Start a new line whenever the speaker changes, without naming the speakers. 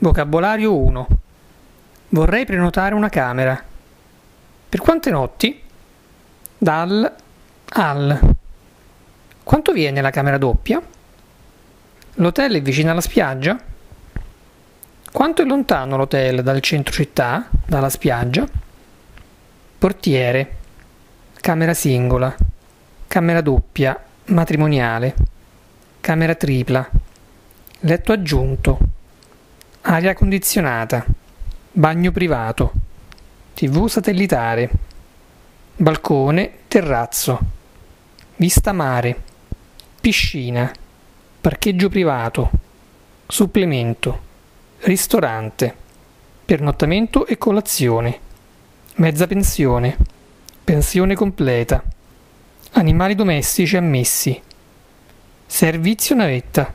Vocabolario 1. Vorrei prenotare una camera. Per quante notti? Dal al. Quanto viene la camera doppia? L'hotel è vicino alla spiaggia? Quanto è lontano l'hotel dal centro città, dalla spiaggia? Portiere. Camera singola. Camera doppia, matrimoniale. Camera tripla. Letto aggiunto. Aria condizionata. Bagno privato. TV satellitare. Balcone, terrazzo. Vista mare. Piscina. Parcheggio privato. Supplemento. Ristorante. Pernottamento e colazione. Mezza pensione. Pensione completa. Animali domestici ammessi. Servizio navetta.